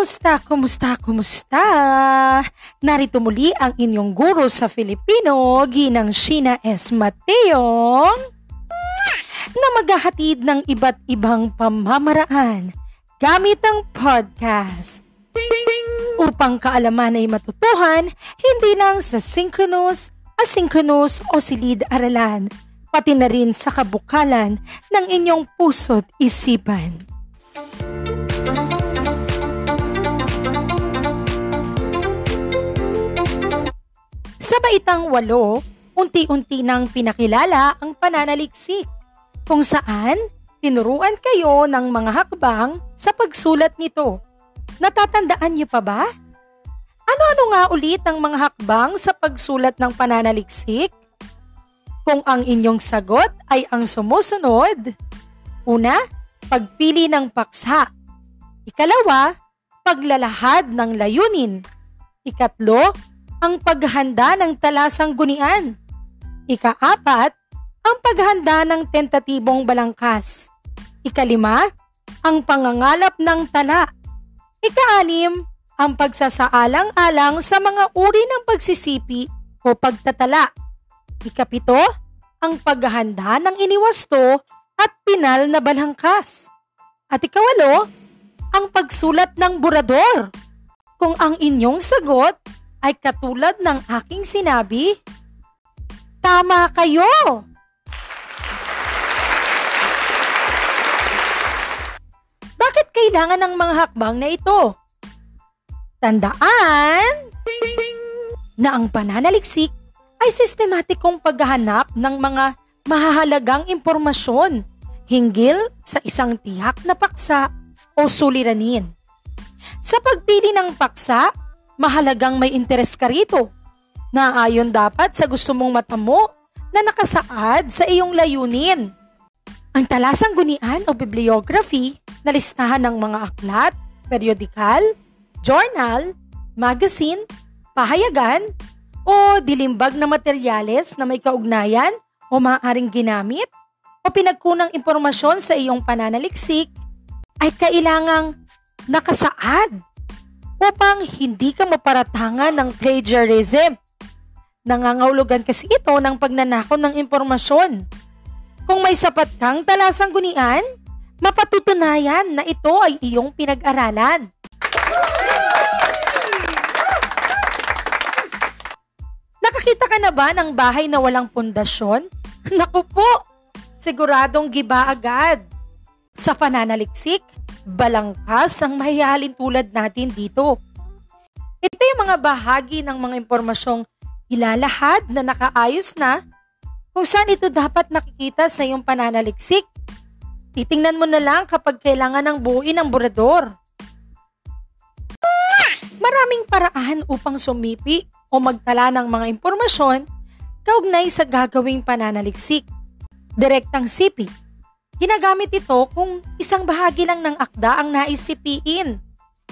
Kumusta, kumusta, kumusta? Narito muli ang inyong guro sa Filipino, Ginang Sheena S. Mateong, na maghahatid ng iba't ibang pamamaraan gamit ang podcast. Upang kaalaman ay matutuhan, hindi lang sa synchronous, asynchronous o silid-aralan, pati na rin sa kabukalan ng inyong puso't isipan. Sa baitang walo, unti-unti nang pinakilala ang pananaliksik, kung saan tinuruan kayo ng mga hakbang sa pagsulat nito. Natatandaan niyo pa ba? Ano-ano nga ulit ang mga hakbang sa pagsulat ng pananaliksik? Kung ang inyong sagot ay ang sumusunod, una, pagpili ng paksa. Ikalawa, paglalahad ng layunin. Ikatlo, ang paghanda ng talasang gunian. Ikaapat, ang paghanda ng tentatibong balangkas. Ikalima, ang pangangalap ng tala. Ikaanim, ang pagsasaalang-alang sa mga uri ng pagsisipi o pagtatala. Ikapito, ang paghahanda ng iniwasto at pinal na balangkas. At ikawalo, ang pagsulat ng burador. Kung ang inyong sagot ay katulad ng aking sinabi? Tama kayo! Bakit kailangan ng mga hakbang na ito? Tandaan na ang pananaliksik ay sistematikong paghahanap ng mga mahahalagang impormasyon hinggil sa isang tiyak na paksa o suliranin. Sa pagpili ng paksa, mahalagang may interes ka rito na ayon dapat sa gusto mong matamo na nakasaad sa iyong layunin. Ang talasang gunian o bibliography na listahan ng mga aklat, periodikal, journal, magazine, pahayagan, o dilimbag na materyales na may kaugnayan o maaaring ginamit o pinagkunang impormasyon sa iyong pananaliksik ay kailangang nakasaad upang hindi ka maparatangan ng plagiarism. Nangangahulugan kasi ito ng pagnanakaw ng impormasyon. Kung may sapat kang talasang gunian, mapatutunayan na ito ay iyong pinag-aralan. Nakakita ka na ba ng bahay na walang pundasyon? Naku po, siguradong giba agad. Sa pananaliksik, balangkas ang mahihalin tulad natin dito. Ito yung mga bahagi ng mga impormasyong ilalahad na nakaayos na kung saan ito dapat nakikita sa iyong pananaliksik. Titingnan mo na lang kapag kailangan ng buuin ang burador. Maraming paraan upang sumipi o magtala ng mga impormasyon kaugnay sa gagawing pananaliksik. Direktang sipi Ginagamit ito kung isang bahagi lang ng akda ang naisipiin.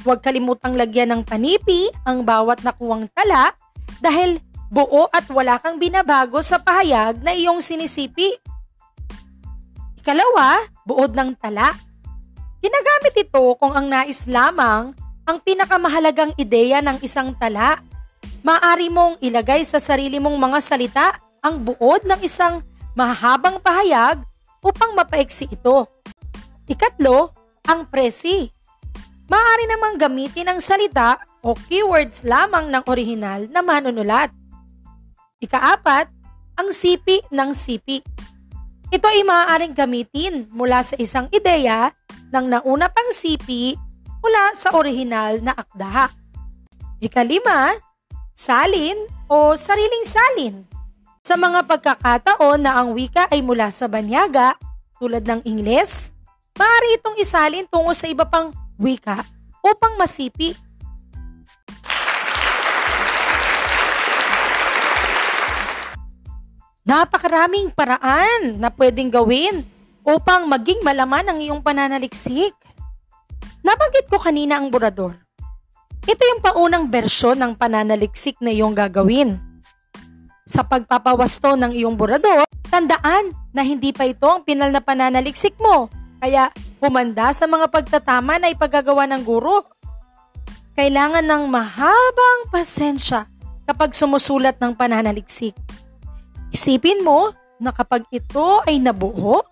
Huwag kalimutang lagyan ng panipi ang bawat nakuwang tala dahil buo at wala kang binabago sa pahayag na iyong sinisipi. Ikalawa, buod ng tala. Ginagamit ito kung ang nais lamang ang pinakamahalagang ideya ng isang tala. Maari mong ilagay sa sarili mong mga salita ang buod ng isang mahabang pahayag upang mapaiksi ito. Ikatlo, ang presi. Maaari namang gamitin ang salita o keywords lamang ng orihinal na manunulat. Ikaapat, ang sipi ng sipi. Ito ay maaaring gamitin mula sa isang ideya ng nauna pang sipi mula sa orihinal na akda. Ikalima, salin o sariling salin. Sa mga pagkakataon na ang wika ay mula sa banyaga, tulad ng Ingles, maaari itong isalin tungo sa iba pang wika upang masipi. Napakaraming paraan na pwedeng gawin upang maging malaman ang iyong pananaliksik. Nabanggit ko kanina ang burador. Ito yung paunang bersyon ng pananaliksik na iyong gagawin. Sa pagpapawasto ng iyong burador, tandaan na hindi pa ito ang pinal na pananaliksik mo. Kaya humanda sa mga pagtatama na ipagagawa ng guro. Kailangan ng mahabang pasensya kapag sumusulat ng pananaliksik. Isipin mo na kapag ito ay nabuo,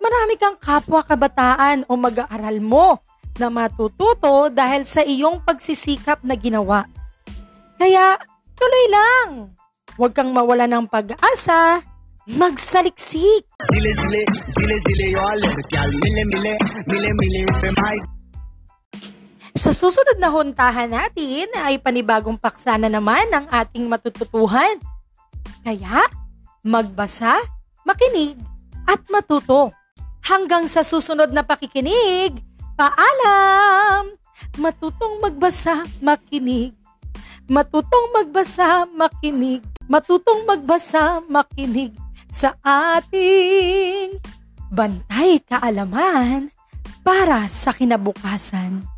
marami kang kapwa kabataan o mag-aaral mo na matututo dahil sa iyong pagsisikap na ginawa. Kaya tuloy lang. Huwag kang mawala ng pag-asa. Magsaliksik. Zile zile, zile zile yo alergial Mile mile, mile mile pe mai Sa susunod na huntahan natin ay panibagong paksa na naman ang ating matututuhan. Kaya, magbasa, makinig, at matuto. Hanggang sa susunod na pakikinig, paalam! Matutong magbasa, makinig. Matutong magbasa, makinig. Matutong magbasa, makinig sa ating bantay kaalaman para sa kinabukasan.